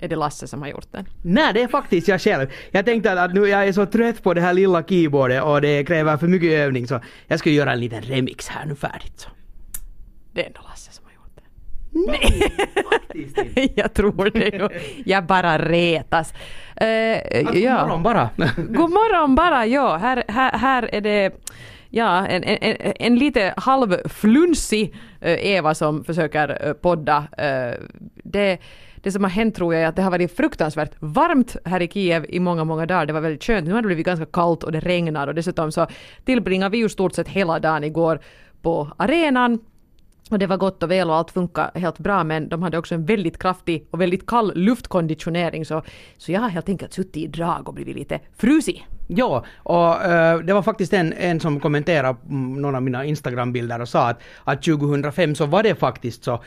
är det Lasse som har gjort den? Nej, det är faktiskt jag själv. Jag tänkte att nu jag är så trött på det här lilla keyboardet och det kräver för mycket övning så jag ska göra en liten remix här nu färdigt. Så. Det är ändå Lasse som har gjort den. Nej, faktiskt inte. jag tror det. Jag bara retas. Uh, God morgon bara. God morgon bara, ja. Här, här, här är det ja, en, en, en lite halvflunsig eh, Eva som försöker eh, podda. Det, det som har hänt tror jag är att det har varit fruktansvärt varmt här i Kiev i många, många dagar. Det var väldigt skönt. Nu har det blivit ganska kallt och det regnar och dessutom så tillbringade vi ju stort sett hela dagen igår på arenan och det var gott och väl och allt funkade helt bra men de hade också en väldigt kraftig och väldigt kall luftkonditionering så, så jag har helt enkelt suttit i drag och blivit lite frusig. Ja, och eh, det var faktiskt en, en som kommenterade mm, någon av mina Instagram-bilder och sa att, att 2005 så var det faktiskt så,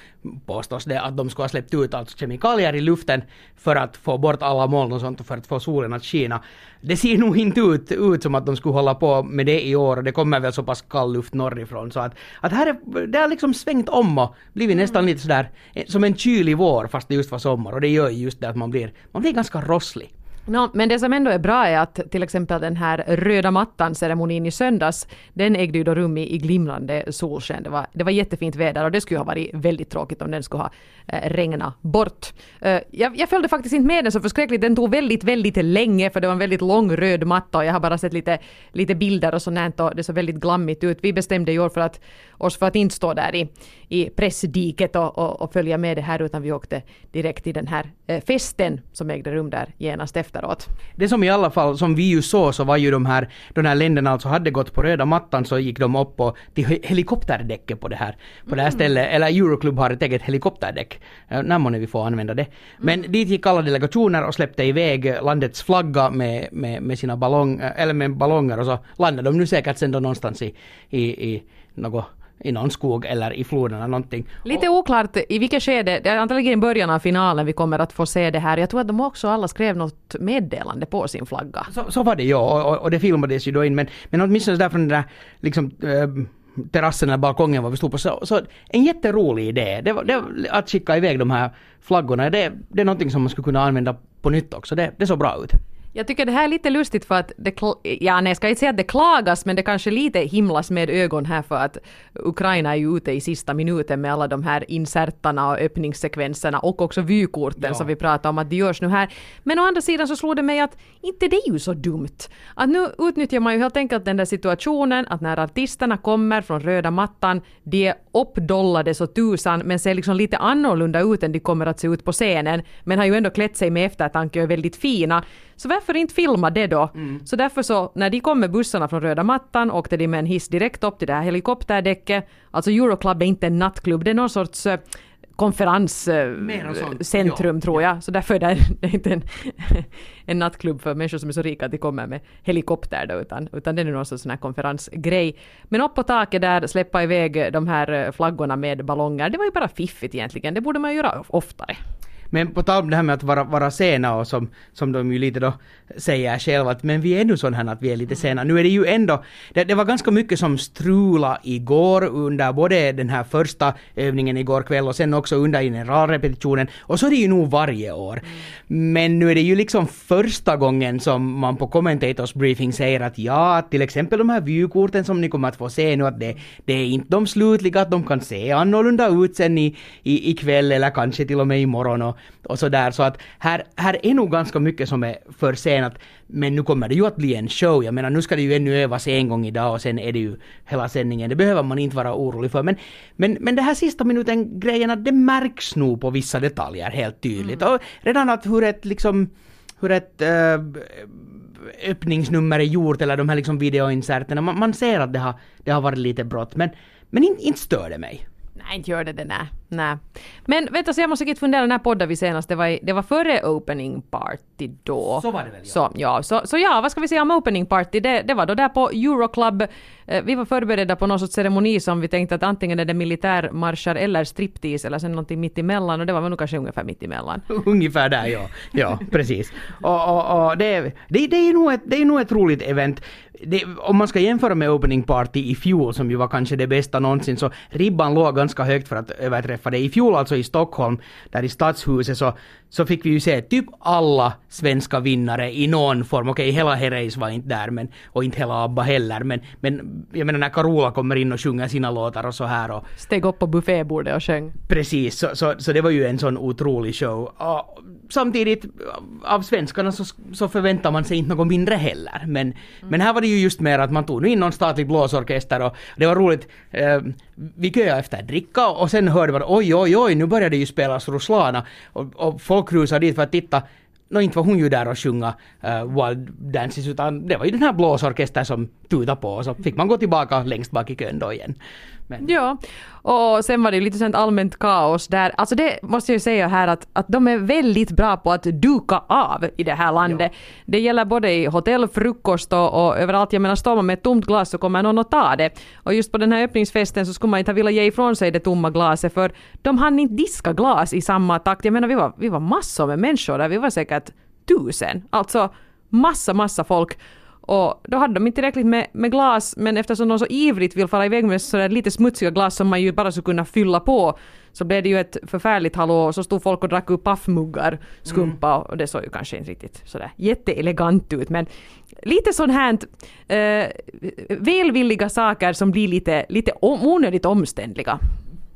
påstås det, att de skulle ha släppt ut alltså kemikalier i luften för att få bort alla moln och sånt och för att få solen att skina. Det ser nog inte ut, ut som att de skulle hålla på med det i år och det kommer väl så pass kall luft norrifrån så att, att här är, det har liksom svängt om och blivit nästan lite sådär eh, som en kylig vår fast det just var sommar och det gör ju just det att man blir, man blir ganska rosslig. No, men det som ändå är bra är att till exempel den här röda mattan-ceremonin i söndags, den ägde ju då rum i, i glimrande solsken. Det var, det var jättefint väder och det skulle ha varit väldigt tråkigt om den skulle ha eh, regnat bort. Eh, jag, jag följde faktiskt inte med den så förskräckligt, den tog väldigt, väldigt länge för det var en väldigt lång röd matta och jag har bara sett lite, lite bilder och sånt och det såg väldigt glammigt ut. Vi bestämde i år för att, oss för att inte stå där i, i pressdiket och, och, och följa med det här utan vi åkte direkt till den här eh, festen som ägde rum där genast efter efteråt. Det som i alla fall, som vi ju såg så var ju de här, de här länderna alltså hade gått på röda mattan så gick de upp på, till he- helikopterdäcket på det här, på det här stället. Eller Euroclub har ett eget helikopterdäck. Eh, När månne vi får använda det. Men dit gick alla delegationer och släppte iväg landets flagga med, med, med sina ballong, eh, eller med ballonger och så landade de nu säkert sen då någonstans i, i, i något i någon skog eller i floden eller någonting. Lite oklart i vilket skede, det är antagligen i början av finalen vi kommer att få se det här. Jag tror att de också alla skrev något meddelande på sin flagga. Så, så var det ja, och, och, det filmades ju då in men, men åtminstone där från den där liksom eh, terrassen eller balkongen var vi stod på så, så en jätterolig idé. Det var, det var, att skicka iväg de här flaggorna, det, det är någonting som man skulle kunna använda på nytt också. Det, det såg bra ut. Jag tycker det här är lite lustigt för att det, ja nej, jag ska inte säga att det klagas men det kanske lite himlas med ögon här för att Ukraina är ju ute i sista minuten med alla de här insertarna och öppningssekvenserna och också vykorten Ja. som vi pratade om att det görs nu här. Men å andra sidan så slog det mig att inte det är ju så dumt. Att nu utnyttjar man ju helt enkelt den där situationen att när artisterna kommer från röda mattan, de är uppdollade så tusan men ser liksom lite annorlunda ut än de kommer att se ut på scenen men har ju ändå klätt sig med eftertanke och är väldigt fina. Så varför inte filma det då? Så därför så, när de kom med bussarna från röda mattan åkte de med en hiss direkt upp till det här helikopterdäcket. Alltså Euroclub är inte en nattklubb, det är någon sorts eh, konferenscentrum ja. tror jag. Så därför är det, det är inte en, en nattklubb för människor som är så rika att de kommer med helikopter då, utan, utan det är någon sån här konferensgrej. Men upp på taket där, släppa iväg de här eh, flaggorna med ballonger, det var ju bara fiffigt egentligen. Det borde man göra oftare. Men på tal om det här med att vara, vara sena och som, som de ju lite då säger själva att men vi är nu sådana här att vi är lite sena. Nu är det ju ändå, det, det var ganska mycket som strula igår under både den här första övningen igår kväll och sen också under generalrepetitionen. Och så är det ju nog varje år. Men nu är det ju liksom första gången som man på commentators briefing säger att ja, att till exempel de här vykorten som ni kommer att få se nu att det, det är inte de slutliga, att de kan se annorlunda ut sen i, i, ikväll eller kanske till och med imorgon och, och sådär. Så att här, här är nog ganska mycket som är försenat. Men nu kommer det ju att bli en show. Jag menar nu ska det ju ännu övas en gång idag och sen är det ju hela sändningen. Det behöver man inte vara orolig för. Men, men, men det här sista minuten grejen att det märks nog på vissa detaljer helt tydligt. Och redan att hur ett liksom hur ett äh, öppningsnummer är gjort eller de här liksom videoinserterna. Man, man ser att det har, det har varit lite brått. Men, men inte, inte stör det mig. Nej, inte gör det det, nej. Nej. Men vänta, så jag måste inte fundera, den här podden vi senast, det var, i- det var före opening party då. Så var det väl, ja. Så, ja, så, så ja, vad ska vi säga om opening party? Det, det var då där på Euroclub. Eh, vi var förberedda på någon sorts ceremoni som vi tänkte att antingen är det militärmarscher eller striptease eller sen någonting mitt emellan och det var väl nog kanske ungefär mitt emellan. Ungefär där ja. Ja, precis. Och, och, och det, det, det är nog ett, det är nog ett roligt event. Det, om man ska jämföra med opening party i fjol som ju var kanske det bästa någonsin så ribban låg ganska högt för att överträffa inträffade. I fjol alltså i Stockholm, där i Stadshuset, så, så fick vi ju se typ alla svenska vinnare i någon form. Okej, hela Herreys var inte där, men, och inte hela ABBA heller, men, men jag menar när Carola kommer in och sjunger sina låtar och så här och Steg upp på buffébordet och sjöng. Precis, så, så, så det var ju en sån otrolig show. Och samtidigt, av svenskarna så, så förväntar man sig inte något mindre heller. Men, mm. men här var det ju just mer att man tog nu in någon statlig blåsorkester och det var roligt. Eh, vi köade efter dricka och sen hörde man oj, oj, oj, nu började det ju spelas Ruslana. Och, och folk rusade dit för att titta Nå inte var hon ju där och sjunga uh, Wild Dances utan det var ju den här blåsorkestern som tutade på och så fick man gå tillbaka längst bak i kön då igen. Men. Ja, och sen var det lite sånt allmänt kaos där. Alltså det måste jag ju säga här att, att de är väldigt bra på att duka av i det här landet. Ja. Det gäller både i hotell, frukost och, och överallt. Jag menar står man med ett tomt glas så kommer någon att ta det. Och just på den här öppningsfesten så skulle man inte ha velat ge ifrån sig det tomma glaset för de hann inte diska glas i samma takt. Jag menar vi var, vi var massor med människor där, vi var säkert tusen. Alltså massa, massa folk. Och då hade de inte tillräckligt med, med glas, men eftersom de så ivrigt vill fara iväg med sådär lite smutsiga glas som man ju bara skulle kunna fylla på, så blev det ju ett förfärligt hallå och så stod folk och drack ur paffmuggar, skumpa, mm. och det såg ju kanske inte riktigt sådär jätteelegant ut, men lite sånt här äh, välvilliga saker som blir lite, lite onödigt omständliga.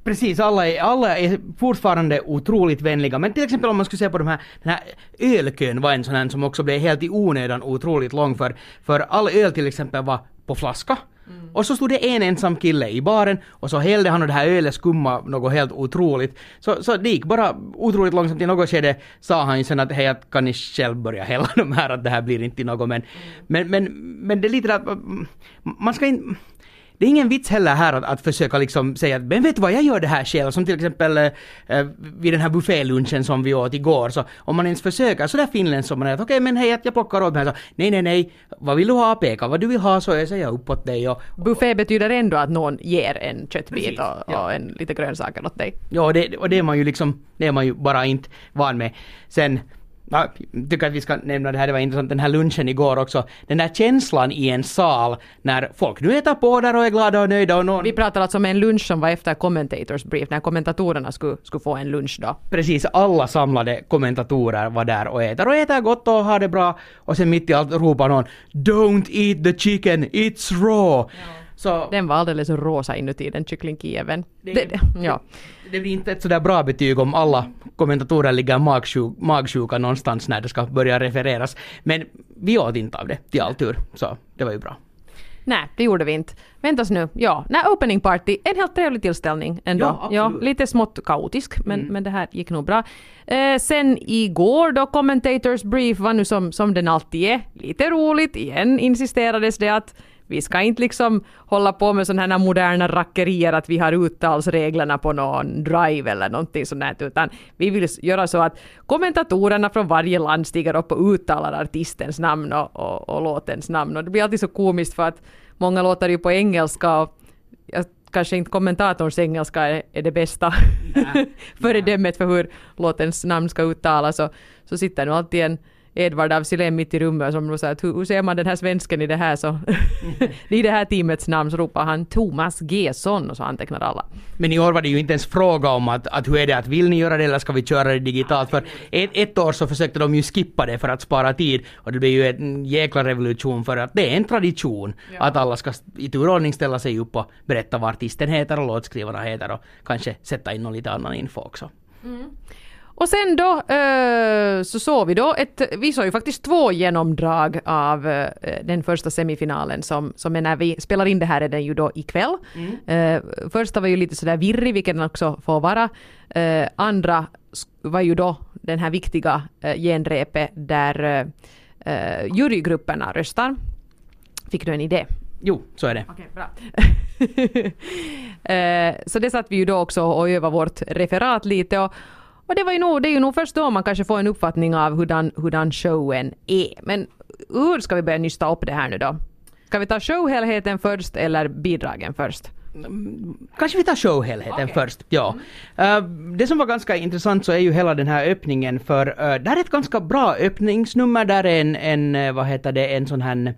Precis, alla är, alla är fortfarande otroligt vänliga. Men till exempel om man skulle se på de här, den här ölkön var en sån här som också blev helt i onödan otroligt lång för, för all öl till exempel var på flaska. Mm. Och så stod det en ensam kille i baren och så hällde han och det här ölet skumma något helt otroligt. Så, så det gick bara otroligt långsamt. I något skede sa han ju sen att hej, kan ni själv börja hälla de här att det här blir inte något men, mm. men, men, men det är lite att man ska inte det är ingen vits heller här att, att försöka liksom säga att men vet du vad, jag gör det här själv. Som till exempel eh, vid den här buffélunchen som vi åt igår. Så om man ens försöker sådär finländskt som man är att okej okay, men hej jag plockar åt mig. Så, nej nej nej, vad vill du ha? Peka vad du vill ha så jag säger uppåt dig. Och, Buffé betyder ändå att någon ger en köttbit och, ja. och, en lite grönsaker åt dig. Ja det, och det är man ju liksom, det är man ju bara inte van med. Sen jag tycker att vi ska nämna det här, det var intressant, den här lunchen igår också. Den där känslan i en sal när folk nu äter på där och är glada och nöjda och någon... Vi pratar alltså om en lunch som var efter commentators brief, när kommentatorerna skulle, skulle få en lunch då. Precis, alla samlade kommentatorer var där och äter och äter gott och har det bra. Och sen mitt i allt ropar någon “Don't eat the chicken, it's raw”. Ja. Så, den var alldeles rosa inuti den kycklingkieven. Det, det, ja. Det blir inte ett sådär bra betyg om alla kommentatorer ligger magsjuk, magsjuka någonstans när det ska börja refereras. Men vi åt inte av det till all tur, så det var ju bra. Nej, det gjorde vi inte. Väntas nu. Ja, nej, opening party, en helt trevlig tillställning ändå. Ja, ja lite smått kaotisk, men, mm. men det här gick nog bra. Eh, sen igår då commentators brief var nu som, som den alltid är, lite roligt. Igen insisterades det att vi ska inte liksom hålla på med sådana här moderna rackerier att vi har uttalsreglerna på någon drive eller någonting sånt utan vi vill göra så att kommentatorerna från varje land stiger upp och uttalar artistens namn och, och, och låtens namn. Och det blir alltid så komiskt för att många låtar ju på engelska och jag, kanske inte kommentatorns engelska är, är det bästa föredömet för hur låtens namn ska uttalas. Så, så sitter nu alltid en Edvard av Silén mitt i rummet som sa att hur, hur ser man den här svensken i det här så i det här teamets namn så ropar han Thomas Gesson och så antecknar alla. Men i år var det ju inte ens fråga om att, att hur är det att vill ni göra det eller ska vi köra det digitalt för ett, ett år så försökte de ju skippa det för att spara tid och det blev ju en jäkla revolution för att det är en tradition ja. att alla ska i turordning ställa sig upp och berätta vad artisten heter och låtskrivarna heter och kanske sätta in någon lite annan info också. Mm. Och sen då eh, så såg vi då ett, vi såg ju faktiskt två genomdrag av eh, den första semifinalen som, som är när vi spelar in det här är den ju då ikväll. Mm. Eh, första var ju lite sådär virrig, vilket den också får vara. Andra var ju då den här viktiga eh, genrepet där jurygrupperna röstar. Fick du en idé? Jo, så är det. Okej, bra. så det satt vi ju då också och övade vårt referat lite och, och det, var ju nog, det är ju nog först då man kanske får en uppfattning av hurdan, hurdan showen är. Men hur ska vi börja nysta upp det här nu då? Ska vi ta showhelheten först eller bidragen först? Kanske vi tar showhelheten okay. först. Ja. Uh, det som var ganska intressant så är ju hela den här öppningen för uh, det här är ett ganska bra öppningsnummer. Där är en, en uh, vad heter det, en sån här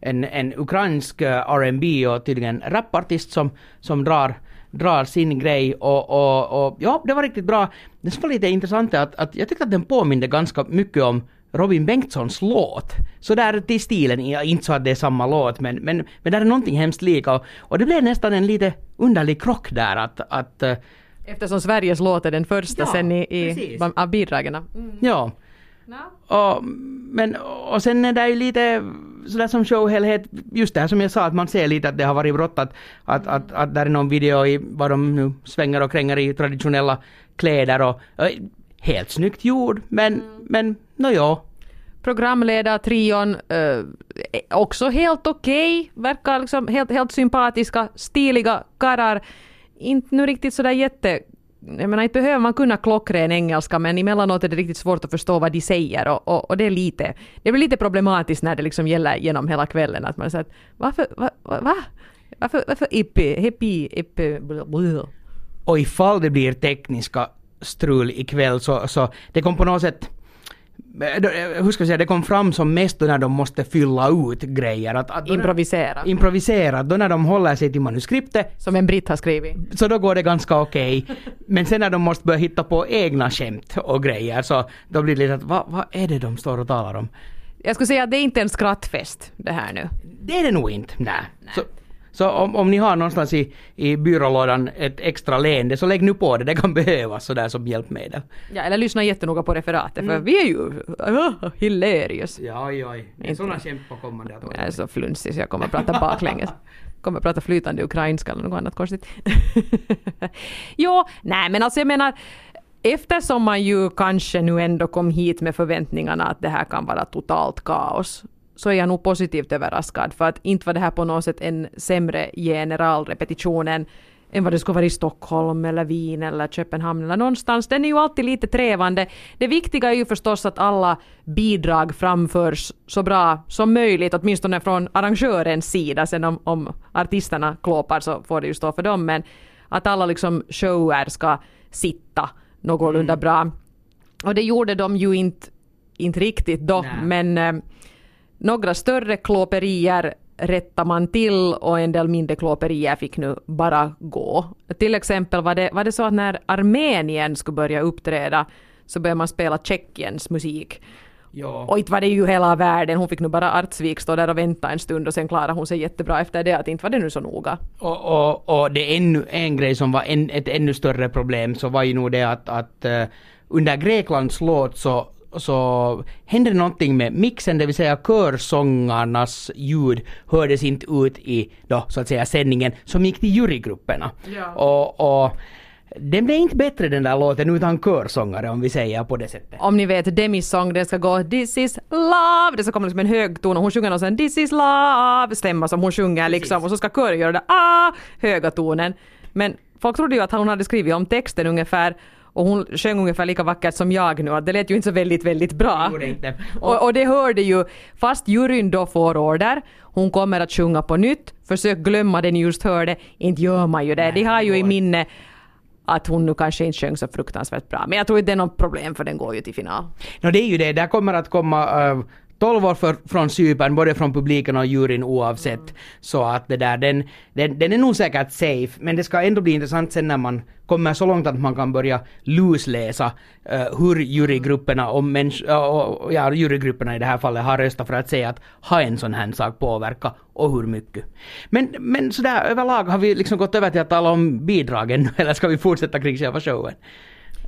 en, en ukrainsk R&B och tydligen rapartist som, som drar drar sin grej och, och, och ja, det var riktigt bra. Det som var lite intressant är att, att jag tyckte att den påminde ganska mycket om Robin Bengtssons låt. Så där till stilen, ja, inte så att det är samma låt men, men, men där är någonting hemskt lika och, och det blev nästan en lite underlig krock där att, att eh, Eftersom Sveriges låt är den första Ja, sen i, i, av bidragen. Mm. ja. Och, men, och sen är det ju lite sådär som showhelhet, just det här som jag sa att man ser lite att det har varit brott att, att, att, att där är någon video i vad de nu svänger och kränger i traditionella kläder och, och helt snyggt gjord men, men nåja. Programledartrion, eh, också helt okej, verkar liksom helt, helt sympatiska, stiliga karlar. Inte nu riktigt sådär jätte... Jag menar, inte behöver man kunna klockren engelska, men emellanåt är det riktigt svårt att förstå vad de säger och, och, och det är lite... Det blir lite problematiskt när det liksom gäller genom hela kvällen, att man säger att varför... Va? va, va? Varför, varför ippi, hippi, ippi. Och ifall det blir tekniska strul ikväll så, så det kom på något sätt hur ska jag säga, det kom fram som mest då när de måste fylla ut grejer. Att, att då när- Improvisera. improvisera. Då när de håller sig till manuskriptet Som en britt har skrivit. så då går det ganska okej. Men sen när de måste börja hitta på egna skämt och grejer så då blir det lite att vad, vad är det de står och talar om? Jag skulle säga att det är inte en skrattfest det här nu. Det är det nog inte. Nej. Så, så om, om ni har någonstans i, i byrålådan ett extra leende så lägg nu på det. Det kan behövas sådär som hjälpmedel. Ja, eller lyssna jättenoga på referatet för vi är ju uh, hilarious. Ja, oj, oj. Det är sådana skämt på kommande att Jag är så flunsig så jag kommer att prata baklänges. Kommer att prata flytande ukrainska eller något annat konstigt. jo, nej men alltså jag menar eftersom man ju kanske nu ändå kom hit med förväntningarna att det här kan vara totalt kaos så är jag nog positivt överraskad för att inte var det här på något sätt en sämre generalrepetition än än vad det skulle vara i Stockholm eller Wien eller Köpenhamn eller någonstans. Den är ju alltid lite trevande. Det viktiga är ju förstås att alla bidrag framförs så bra som möjligt, åtminstone från arrangörens sida. Sen om, om artisterna klåpar så får det ju stå för dem, men att alla liksom shower ska sitta någorlunda bra. Och det gjorde de ju inte, inte riktigt då, Nej. men eh, några större klåperier rättar man till och en del mindre klåperier fick nu bara gå. Till exempel var det, var det så att när Armenien skulle börja uppträda så började man spela Tjeckiens musik. Ja. Och inte var det ju hela världen, hon fick nu bara Artsvik stå där och vänta en stund och sen klarade hon sig jättebra efter det, att inte var det nu så noga. Och, och, och det är ännu en grej som var en, ett ännu större problem så var ju nog det att, att eh, under Greklands låt så så hände det någonting med mixen, det vill säga körsångarnas ljud hördes inte ut i då, så att säga sändningen som gick till jurygrupperna. Ja. Och, och den blev inte bättre den där låten utan körsångare om vi säger på det sättet. Om ni vet Demis sång, den ska gå This is love, det ska komma liksom en hög ton och hon sjunger någon sån This is love stämma som hon sjunger liksom och så ska kören göra den ah höga tonen. Men folk trodde ju att hon hade skrivit om texten ungefär och hon sjöng ungefär lika vackert som jag nu, att det lät ju inte så väldigt, väldigt bra. Inte. Och, och det hörde ju, fast juryn då får order, hon kommer att sjunga på nytt, försök glömma det ni just hörde, inte gör man ju det. Nej, De har ju det i minne att hon nu kanske inte sjöng så fruktansvärt bra. Men jag tror inte det är något problem för den går ju till final. No, det är ju det. Där kommer att komma uh, 12 år för, från Cypern, både från publiken och juryn oavsett. Så att det där, den, den, den är nog säkert safe. Men det ska ändå bli intressant sen när man kommer så långt att man kan börja lusläsa uh, eh, hur jurygrupperna, om människ- uh, och, ja, jurygrupperna i det här fallet har röstat för att säga att har en sån här sak påverkat och hur mycket. Men, men sådär överlag har vi liksom gått över till att tala om bidragen, eller ska vi fortsätta kring själva showen?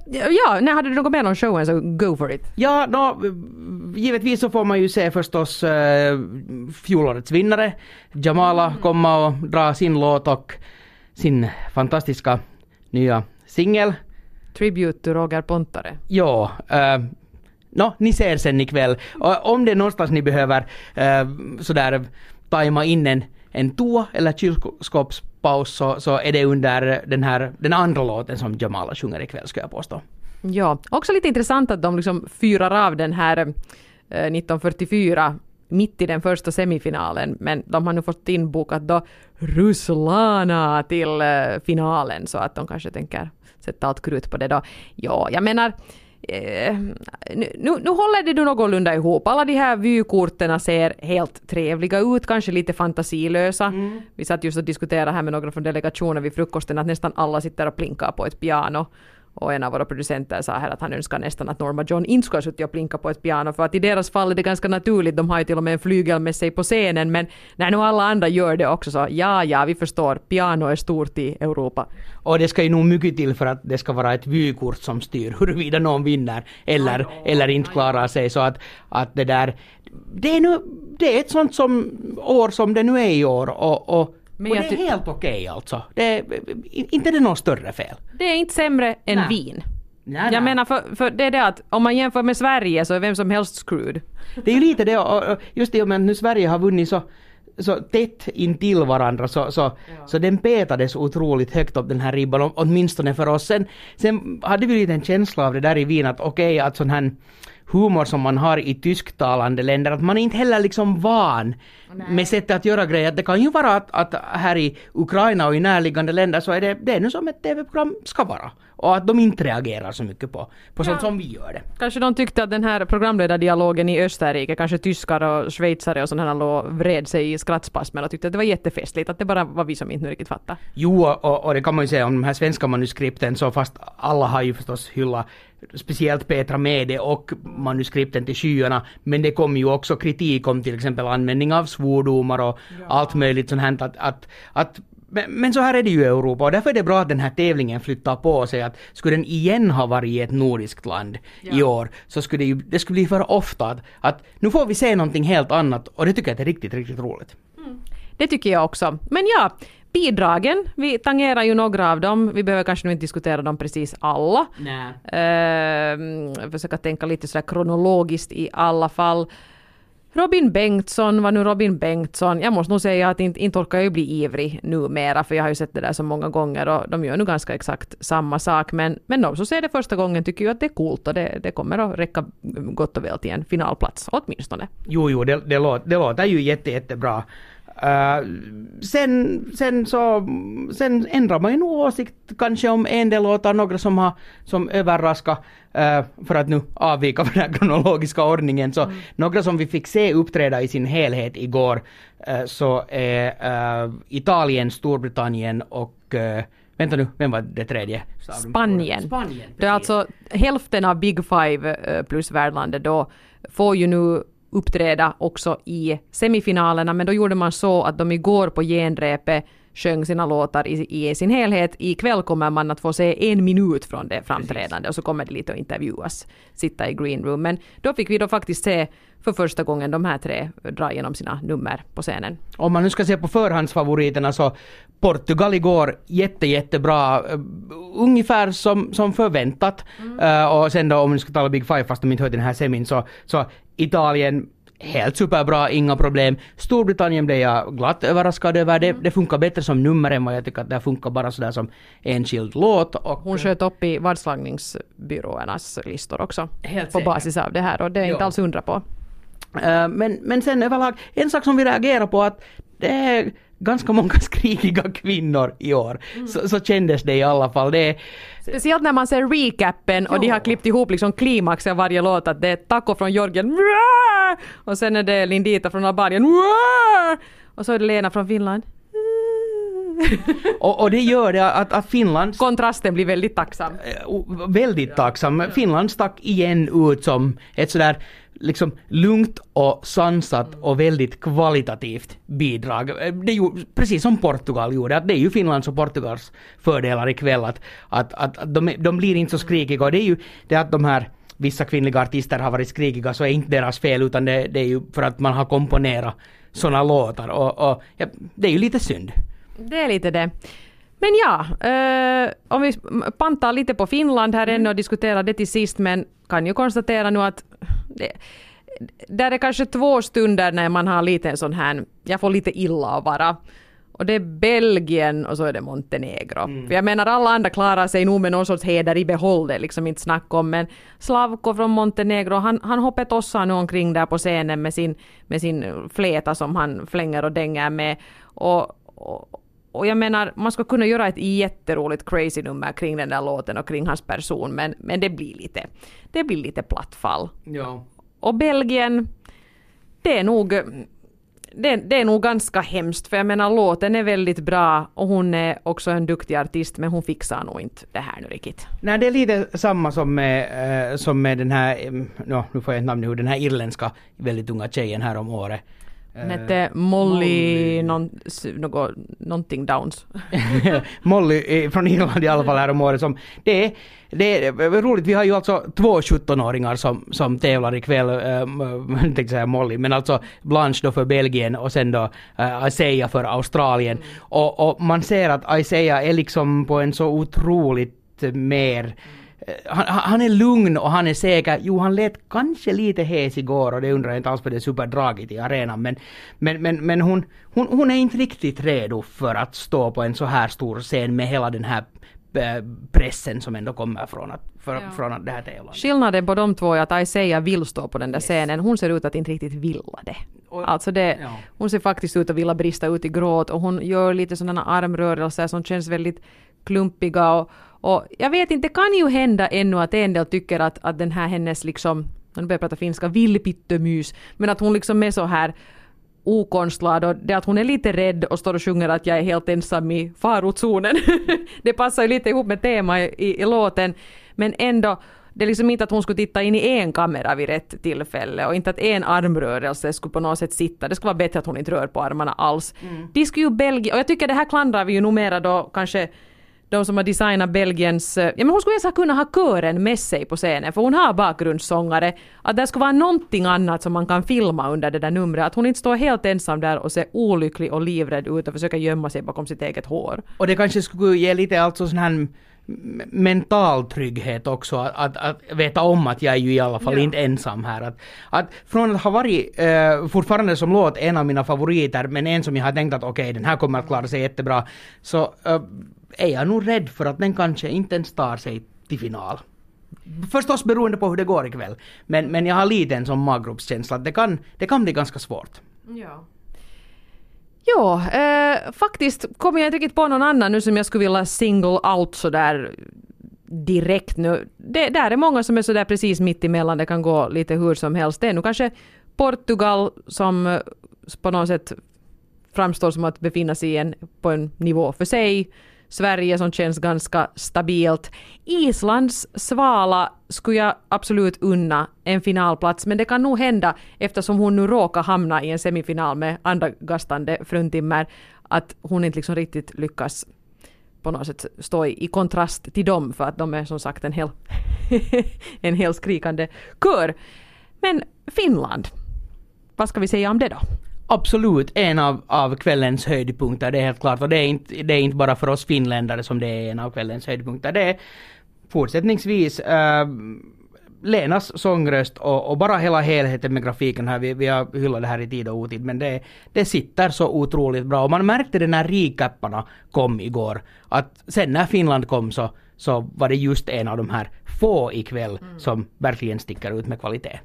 Ja, när hade du något mer om showen så go for it. Ja, nå, givetvis så får man ju se förstås äh, fjolårets vinnare, Jamala, komma och dra sin låt och sin fantastiska nya singel. Tribute to Roger Pontare. Ja, äh, nå, ni ser sen ikväll. Och om det är någonstans ni behöver äh, sådär tajma in en, en toa eller kylskåpspaus så, så är det under den här, den andra låten som Jamala sjunger ikväll skulle jag påstå. Ja, också lite intressant att de liksom fyrar av den här eh, 1944 mitt i den första semifinalen, men de har nu fått inbokat då Ruslana till eh, finalen så att de kanske tänker sätta allt krut på det då. Ja, jag menar, eh, nu, nu, nu håller det nu någorlunda ihop. Alla de här vykorten ser helt trevliga ut, kanske lite fantasilösa. Mm. Vi satt just och diskuterade här med några från delegationen vid frukosten att nästan alla sitter och plinkar på ett piano. Och en av våra producenter sa här att han önskar nästan att Norma John inte skulle ha suttit och plinka på ett piano för att i deras fall är det ganska naturligt, de har ju till och med en flygel med sig på scenen men när nu alla andra gör det också så ja, ja, vi förstår, piano är stort i Europa. Och det ska ju nog mycket till för att det ska vara ett vykort som styr huruvida någon vinner eller, eller inte klarar sig. Så att, att det där, det är, nu, det är ett sånt som år som det nu är i år och, och, Men och jag det är helt okej alltså. Det är, inte det är något större fel. Det är inte sämre än Nej. vin. Nej, Jag nej. menar för, för det är det att om man jämför med Sverige så är vem som helst screwed. Det är ju lite det, och, just det att nu Sverige har vunnit så, så tätt intill varandra så, så, så den petades otroligt högt upp den här ribban, åtminstone för oss. Sen, sen hade vi lite en känsla av det där i Wien att okej, att sån här humor som man har i tysktalande länder, att man är inte heller liksom van med sättet att göra grejer. Det kan ju vara att, att här i Ukraina och i närliggande länder så är det, det är nu som ett TV-program ska vara. Och att de inte reagerar så mycket på, på sånt som vi gör det. Kanske de tyckte att den här programledardialogen i Österrike, kanske tyskar och schweizare och sådana här låg vred sig i skrattspasmer och tyckte att det var jättefestligt, att det bara var vi som inte riktigt fattade. Jo, och, och det kan man ju säga om de här svenska manuskripten, så fast alla har ju förstås hyllat speciellt Petra Mede och manuskripten till skyarna, men det kom ju också kritik om till exempel användning av svordomar och allt möjligt sånt här att, att, att men, men så här är det ju i Europa och därför är det bra att den här tävlingen flyttar på sig att skulle den igen ha varit i ett nordiskt land i år så skulle det ju, det skulle bli för ofta att, att nu får vi se någonting helt annat och det tycker jag är riktigt, riktigt roligt. Det tycker jag också. Men ja, bidragen, vi tangerar ju några av dem. Vi behöver kanske nu inte diskutera dem precis alla. Nej. Uh, försöka tänka lite sådär kronologiskt i alla fall. Robin Bengtsson var nu Robin Bengtsson. Jag måste nog säga att inte, inte orkar jag ju bli ivrig numera för jag har ju sett det där så många gånger och de gör nu ganska exakt samma sak men, men de som ser det första gången tycker ju att det är coolt och det, det kommer att räcka gott och väl till en finalplats åtminstone. Jo, jo, det, det, låter, det låter ju jätte, jättebra. Uh, sen, sen så, sen ändrar man ju nog åsikt kanske om en del låtar, några som har, som överraskar, uh, för att nu avvika från den här kronologiska ordningen, så några som vi fick se uppträda i sin helhet igår, uh, så är Italien, Storbritannien och Vänta nu, vem var det tredje? Spanien. Spanien, Det är alltså hälften av Big Five eh, plus värdlandet då får ju nu uppträda också i semifinalerna men då gjorde man så att de igår på genrepet sjöng sina låtar i, i sin helhet. Ikväll kommer man att få se en minut från det framträdande och så kommer det lite att intervjuas, sitta i green room. Men då fick vi då faktiskt se för första gången de här tre dra igenom sina nummer på scenen. Om man nu ska se på förhandsfavoriterna så Portugal igår jätte jättebra, uh, ungefär som, som förväntat. Uh, och sen då om vi ska tala Big Five fast de inte hör den här semin så, så Italien helt superbra, inga problem. Storbritannien blev jag glatt överraskad över. Det, det funkar bättre som nummer än vad jag tycker att det funkar bara sådär som enskild låt. Och, Hon sköt upp i vadslagningsbyråernas listor också. Helt på säkert. basis av det här och det är inte Ja. alls undra på. Eh, men, men sen överlag, en sak som vi reagerar på att det är ganska många skrikiga kvinnor i år. Så, så kändes det i alla fall. Det är, Speciellt när man ser recapen och de har klippt ihop liksom klimax av varje låt att det är Taco från Georgien och sen är det Lindita från Albanien och så är det Lena från Finland. och, och det gör det att, att Finland Kontrasten blir väldigt tacksam. eh, väldigt tacksam. Finland stack igen ut som ett sådär liksom lugnt och sansat och väldigt kvalitativt bidrag. Eh, Det är ju precis som Portugal gjorde, att det är ju Finlands och Portugals fördelar ikväll att, att, att, att de, de blir inte så skrikiga och det är ju det att de här vissa kvinnliga artister har varit skrikiga så är inte deras fel utan det, det är ju för att man har komponerat sådana låtar och, och ja, det är ju lite synd. Det är lite det. Men ja, eh, om vi pantar lite på Finland här ännu och diskuterar det till sist, men kan ju konstatera nu att det, där är kanske två stunder när man har lite en sån här, jag får lite illa av vara. Och det är Belgien och så är det Montenegro. För jag menar alla andra klarar sig nog med någon sorts heder i behåll, det liksom inte snack om. Men Slavko från Montenegro, han, han hoppar tossar nu omkring där på scenen med sin, med sin fläta som han flänger och dänger med. Och, och, och jag menar, man ska kunna göra ett jätteroligt crazy nummer kring den där låten och kring hans person, men, men det blir lite, det blir lite plattfall. Ja. Och Belgien, det är nog det, det, är nog ganska hemskt för jag menar låten är väldigt bra och hon är också en duktig artist men hon fixar nog inte det här nu riktigt. Nej, det är lite samma som med, äh, som med den här, no, nu får jag ett namn nu, den här irländska väldigt unga tjejen här om året. Hon hette Molly, Molly. Någon, något, någonting Downs. Molly från Irland i alla fall här om året som det är, det är roligt, vi har ju alltså två 17-åringar som, som tävlar ikväll, äh, tänkte säga Molly, men alltså Blanche då för Belgien och sen då äh, Isaiah för Australien. Mm. Och, och man ser att Isaiah är liksom på en så otroligt mer Eh, han, han, är lugn och han är säker. Jo, han lät kanske lite hes igår och det undrar jag inte alls för det är superdragigt i arenan. Men, men, men, men hon, hon, hon är inte riktigt redo för att stå på en så här stor scen med hela den här eh, pressen som ändå kommer från att, för, ja. från att det här tävlandet. Skillnaden på de två är att Isaiah vill stå på den där yes. scenen. Hon ser ut att inte riktigt vilja det. Och, alltså det, ja. Hon ser faktiskt ut att vilja brista ut i gråt och hon gör lite sådana armrörelser som känns väldigt klumpiga och, och jag vet inte, det kan ju hända ännu att en del tycker att, att den här hennes liksom, nu börjar jag prata finska, villpittömys, men att hon liksom är så här okonstlad och det att hon är lite rädd och står och sjunger att jag är helt ensam i farozonen. det passar ju lite ihop med temat i, i, i låten. Men ändå, det är liksom inte att hon skulle titta in i en kamera vid rätt tillfälle och inte att en armrörelse skulle på något sätt sitta. Det skulle vara bättre att hon inte rör på armarna alls. Mm. De skulle ju Belgien, och jag tycker det här klandrar vi ju numera då kanske de som har designat Belgiens... Eh, ja men hon skulle ens kunna ha kören med sig på scenen för hon har bakgrundssångare. Att det skulle vara någonting annat som man kan filma under det där numret. Att hon inte står helt ensam där och ser olycklig och livrädd ut och försöker gömma sig bakom sitt eget hår. Och det kanske skulle ge lite alltså sån här mental trygghet också, att, att, att, veta om att jag är ju i alla fall ja. inte ensam här. Att, att från att ha varit eh, fortfarande som låt en av mina favoriter, men en som jag har tänkt att okej, okay, den här kommer att klara sig jättebra, så eh, är jag nog rädd för att den kanske inte ens tar sig till final. Förstås beroende på hur det går ikväll. Men, men jag har lite en sån maggropskänsla att det kan, det kan bli ganska svårt. Ja. Ja, eh, faktiskt kommer jag inte riktigt på någon annan nu som jag skulle vilja single out sådär direkt nu. Det, där är många som är sådär precis mitt emellan, det kan gå lite hur som helst. Det är nu kanske Portugal som eh, på något sätt framstår som att befinna sig en, på en nivå för sig. Sverige som känns ganska stabilt. Islands svala skulle jag absolut unna en finalplats, men det kan nog hända eftersom hon nu råkar hamna i en semifinal med andra gastande fruntimmer, att hon inte liksom riktigt lyckas på något sätt stå i, i kontrast till dem, för att de är som sagt en hel, en hel skrikande kör. Men Finland, vad ska vi säga om det då? Absolut en av, av kvällens höjdpunkter, det är helt klart. Och det är, inte, det är inte bara för oss finländare som det är en av kvällens höjdpunkter. Det är fortsättningsvis äh, Lenas sångröst och, och, bara hela helheten med grafiken här. Vi, vi har hyllat det här i tid och otid men det, det sitter så otroligt bra. Och man märkte det när recapparna kom igår. Att sen när Finland kom så, så var det just en av de här få ikväll mm. som verkligen sticker ut med kvalitet.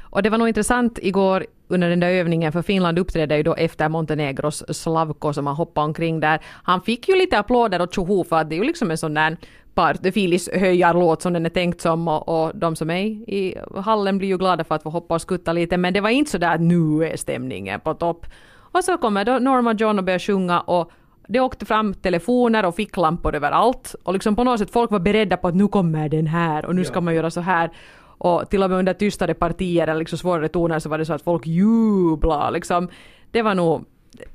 Och det var nog intressant igår under den där övningen, för Finland uppträdde ju då efter Montenegros Slavko som har hoppat omkring där. Han fick ju lite applåder och tjoho för att det är ju liksom en sån där partyfilis höjarlåt som den är tänkt som och, och de som är i hallen blir ju glada för att få hoppa och skutta lite men det var inte så där att nu är stämningen på topp. Och så kommer då Norma John och börjar sjunga och det åkte fram telefoner och ficklampor överallt och liksom på något sätt folk var beredda på att nu kommer den här och nu ska man göra så här. Och till och med under tystare partier eller liksom svårare toner så var det så att folk jublade liksom. Det var nog,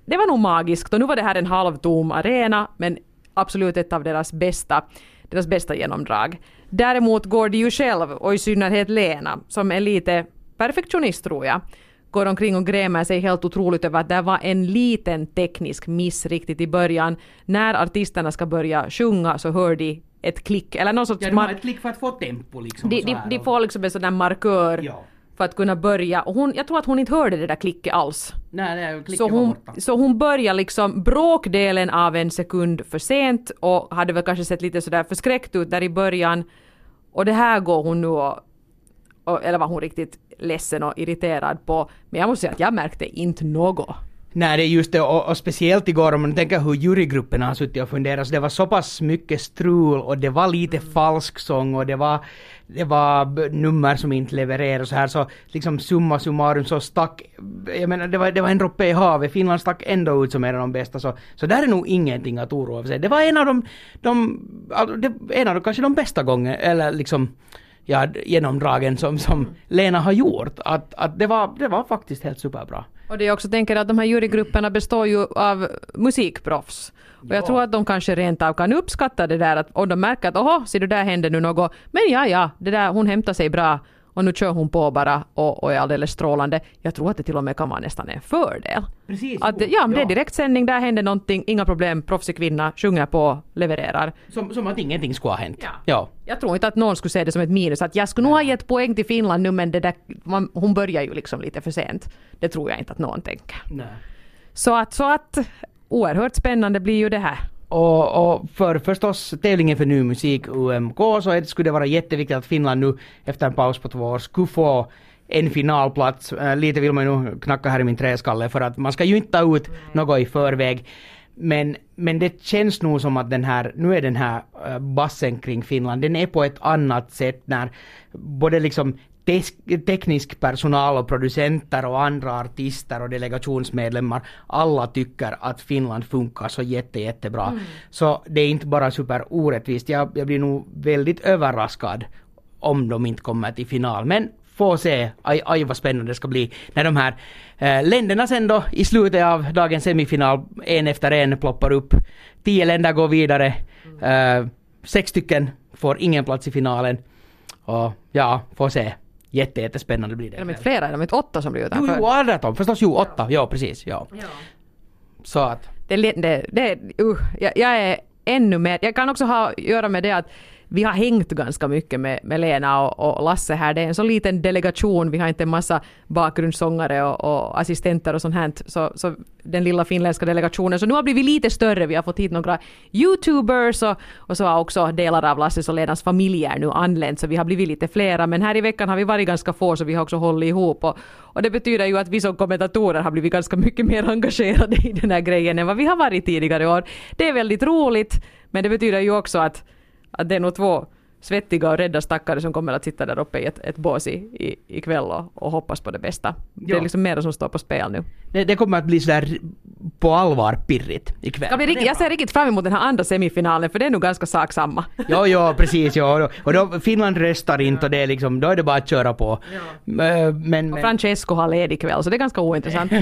det var nog magiskt och nu var det här en halvtom arena men absolut ett av deras bästa, deras bästa genomdrag. Däremot går de ju själv, och i synnerhet Lena, som är lite perfektionist tror jag, går omkring och grämer sig helt otroligt över att det var en liten teknisk miss riktigt i början. När artisterna ska börja sjunga så hör de ett klick eller någon sorts... Ja, de har ett klick för att få tempo liksom. De, de, de får liksom en sån där markör ja. för att kunna börja. Och hon, jag tror att hon inte hörde det där klicket alls. Nej, nej klicket så hon, var borta. Så hon börjar liksom bråkdelen av en sekund för sent och hade väl kanske sett lite sådär förskräckt ut där i början. Och det här går hon nu och, och eller var hon riktigt ledsen och irriterad på. Men jag måste säga att jag märkte inte något. Nej, det är just det, och, och speciellt igår om man tänker hur jurygrupperna har suttit och funderat, så det var så pass mycket strul och det var lite falsk sång och det var, det var nummer som inte levererade och så här, så liksom summa summarum så stack, jag menar det var, det var en droppe i havet, Finland stack ändå ut som en av de bästa, så, så där är nog ingenting att oroa sig. Det var en av de, de, alltså, det, en av de kanske de bästa gångerna, eller liksom ja, genomdragen som, som Lena har gjort. Att, att det, var, det var faktiskt helt superbra. Och det jag också tänker att de här jurygrupperna består ju av musikproffs. Och jag Ja. tror att de kanske rent av kan uppskatta det där att om de märker att åhå, se det där hände nu något. Men ja, ja, det där, hon hämtar sig bra och nu kör hon på bara och, och är alldeles strålande. Jag tror att det till och med kan vara nästan en fördel. Precis. Att, ja, men det är direktsändning, där händer någonting, inga problem, proffsig kvinna, sjunger på, levererar. Som, som att ingenting skulle ha hänt. Ja. ja. Jag tror inte att någon skulle se det som ett minus. Att jag skulle nog ha gett poäng till Finland nu men det där, man, hon börjar ju liksom lite för sent. Det tror jag inte att någon tänker. Nej. Så att, så att oerhört spännande blir ju det här. Och, och för förstås tävlingen för ny musik UMK så är det, skulle det vara jätteviktigt att Finland nu efter en paus på två år skulle få en finalplats. Äh, lite vill man ju nu knacka här i min träskalle för att man ska ju inte ta ut något i förväg. Men, men det känns nog som att den här, nu är den här äh, bassen kring Finland, den är på ett annat sätt när både liksom teknisk personal och producenter och andra artister och delegationsmedlemmar alla tycker att Finland funkar så jätte, jättebra. Så det är inte bara super orättvist. Jag, jag blir nog väldigt överraskad om de inte kommer till final. Men får se. Aj, aj vad spännande det ska bli när de här eh, länderna sen då i slutet av dagens semifinal en efter en ploppar upp. Tio länder går vidare. Eh, sex stycken får ingen plats i finalen. Och ja, får se. Jätte, jättespännande blir det. Är de inte flera? Är de inte åtta som blir Jo, utanför? jo, alla de. Förstås, jo, åtta. Ja, precis. Ja. Så att. Det, det, det, uh, jag, jag är ännu mer... Jag kan också ha göra med det att vi har hängt ganska mycket med, med Lena och, och Lasse här. Det är en så liten delegation. Vi har inte en massa bakgrundssångare och, och assistenter och sånt här. Så, så den lilla finländska delegationen. Så nu har vi blivit lite större. Vi har fått hit några YouTubers och, och så har också delar av Lasses och Lenas familjer nu anlänt. Så vi har blivit lite flera. Men här i veckan har vi varit ganska få så vi har också hållit ihop. Och, och det betyder ju att vi som kommentatorer har blivit ganska mycket mer engagerade i den här grejen än vad vi har varit tidigare år. Det är väldigt roligt. Men det betyder ju också att att det är nog två svettiga och rädda stackare som kommer att sitta där uppe i ett, ett bås i, i, ikväll och, och hoppas på det bästa. Det Ja. är liksom mer som står på spel nu. Det, det kommer att bli sådär på allvar pirrigt ikväll. Vi, riktigt- jag ser riktigt fram emot den här andra semifinalen för det är nog ganska sak samma. Jo, jo, precis. Jo. Och då, Finland röstar inte och det är liksom, då är det bara att köra på. Eh, Men, men, Och Francesco har ledig ikväll så det är ganska ointressant.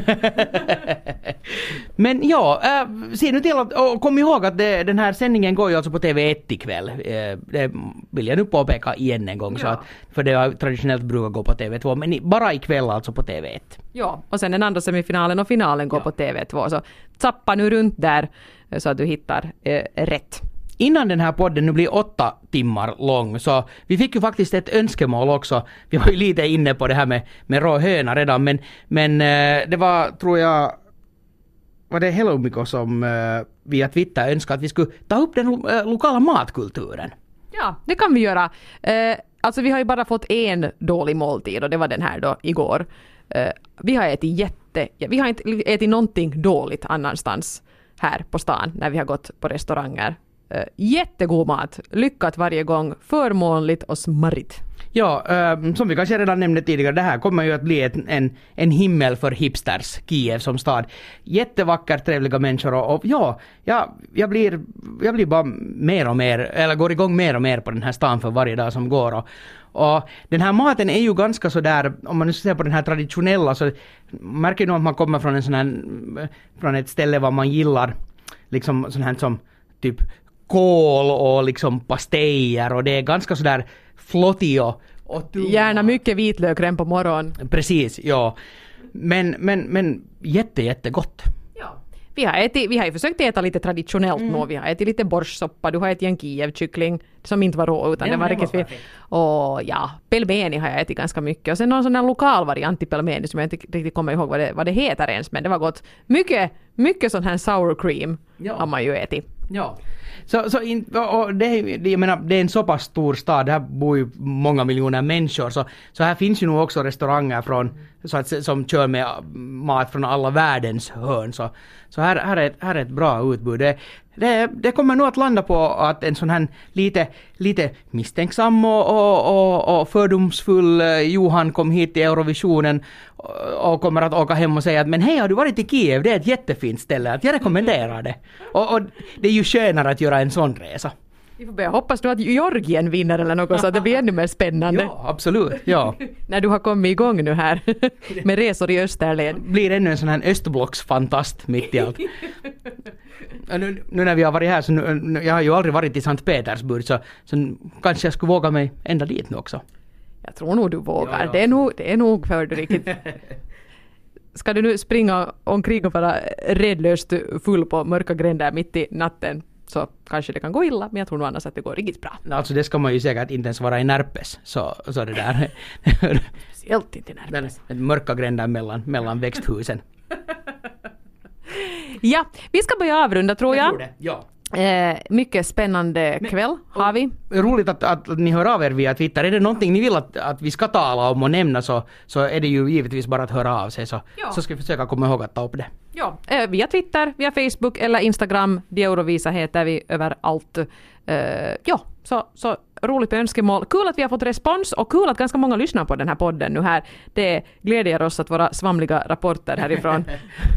men ja, äh, se nu till att, och kom ihåg att det, den här sändningen går ju alltså på TV1 ikväll. Eh, det vill jag nu påpeka igen en gång. Så Ja. att, för det har traditionellt brukar gå på TV2, men bara ikväll alltså på TV1. ja, och sen den andra semifinalen och finalen går på TV2 så zappa nu runt där eh, så att du hittar eh, rätt. Innan den här podden nu blir åtta timmar lång så vi fick ju faktiskt ett önskemål också. Vi var ju lite inne på det här med, med rå höna redan men, men eh, det var tror jag var det Helomiko som eh, via Twitter önskade att vi skulle ta upp den lo- eh, lokala matkulturen. Ja, det kan vi göra. Eh, alltså vi har ju bara fått en dålig måltid och det var den här då igår. Eh, vi har ätit jätte... Vi har inte ätit någonting dåligt annanstans här på stan när vi har gått på restauranger. Eh, jättegod mat, lyckat varje gång, förmånligt och smarrigt. Ja, ähm, som vi kanske redan nämnde tidigare, det här kommer ju att bli en, en himmel för hipsters, Kiev som stad. Jättevackert, trevliga människor och, och ja, jag, jag, blir, jag blir bara mer och mer, eller går igång mer och mer på den här stan för varje dag som går. Och, och den här maten är ju ganska sådär, om man nu ser på den här traditionella så märker nog att man kommer från en sån här, från ett ställe vad man gillar, liksom sånt här som typ kål och liksom pastejer och det är ganska sådär tung. Gärna mycket vitlök redan på morgonen. Precis, ja. Men, men, men jätte, jättegott. Ja. Vi har, ätit, vi har ju försökt äta lite traditionellt Mm. nu. Vi har ätit lite borssoppa, du har ätit en Kiev-kyckling som inte var rå utan Den det var riktigt fin. Och ja, pelmeni har jag ätit ganska mycket. Och sen någon sån här lokal variant till pelmeni som jag inte riktigt kommer ihåg vad det, vad det heter ens men det var gott. Mycket, mycket sån här sour cream Ja. har man ju ätit. Ja. Så, så in, och det, är- jag menar, det är en så pass stor stad, här bor ju många miljoner människor, så, så här finns ju nog också restauranger från, så att, som kör med mat från alla världens hörn. Så, så här, här, är, ett- här är ett bra utbud. Det, det, det kommer nog att landa på att en sån här lite, lite misstänksam och, och, och, och fördomsfull eh, Johan kom hit till Eurovisionen och, och kommer att åka hem och säga att men hej har du varit i Kiev, det är ett jättefint ställe, att jag rekommenderar det. Och, och det är ju skönare att göra en sån resa. Vi får börja hoppas nu att Georgien vinner eller något så att det blir ännu mer spännande. Ja, absolut. Ja. När du har kommit igång nu här med resor i österled. Blir ännu en sån här östblocksfantast mitt i allt. Nu, nu när vi har varit här så nu, nu, jag har ju aldrig varit i Sankt Petersburg så, så kanske jag skulle våga mig ända dit nu också. Jag tror nog du vågar. Ja, ja. Det, är nog, det är nog för du riktigt. Ska du nu springa omkring och vara redlöst full på mörka gränder mitt i natten så kanske det kan gå illa, men jag tror nog annars att det går riktigt bra. Alltså det ska man ju säkert inte ens vara i Närpes. Så, så det där. Speciellt inte när Den, den mörka gränden mellan, mellan växthusen. Ja, vi ska börja avrunda tror jag. tror det. Ja. Eh, mycket spännande kväll har vi. Roligt att, att, ni hör av er via Twitter. Är det någonting ni vill att, att vi ska tala om och nämna så, så är det ju givetvis bara att höra av sig så, Ja. så ska vi försöka komma ihåg att ta upp det. Ja, eh, via Twitter, via Facebook eller Instagram. De Eurovisa heter vi överallt. Eh, ja, så, så roligt med önskemål. Kul att vi har fått respons och kul att ganska många lyssnar på den här podden nu här. Det glädjer oss att våra svamliga rapporter härifrån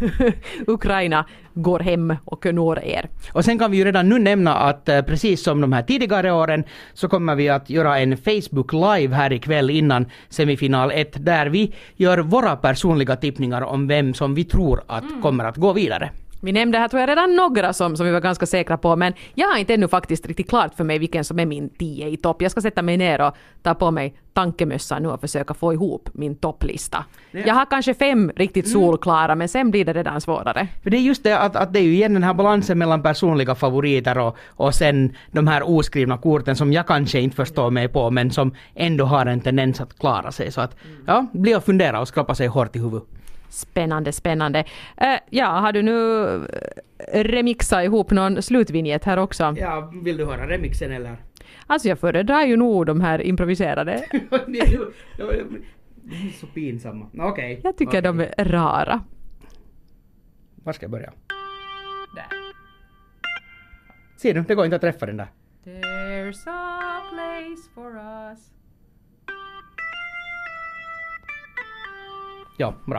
Ukraina går hem och når er. Och sen kan vi ju redan nu nämna att eh, precis som de här tidigare åren så kommer vi att göra en Facebook live här ikväll innan semifinal 1 där vi gör våra personliga tippningar om vem som vi tror att kommer att gå vidare. Vi nämnde här tror jag redan några som, som vi var ganska säkra på men jag har inte ännu faktiskt riktigt klart för mig vilken som är min 10 i topp. Jag ska sätta mig ner och ta på mig tankemössan nu och försöka få ihop min topplista. Det- Jag har kanske fem riktigt solklara men sen blir det redan svårare. För det är just det att, att det är ju igen den här balansen mellan personliga favoriter och, och sen de här oskrivna korten som jag kanske inte förstår mig på men som ändå har en tendens att klara sig. Så att ja, bli och fundera och skrapa sig hårt i huvudet. Spännande, spännande. Eh, ja, har du nu eh, remixat ihop någon slutvinjett här också? Ja, vill du höra remixen eller? Alltså jag föredrar ju nog de här improviserade. det är ju- de är så pinsamma. Okej. Jag tycker Okej. de är rara. Var ska jag börja? Där. Ser du, det går inte att träffa den där. There's a place for us Ja, bra.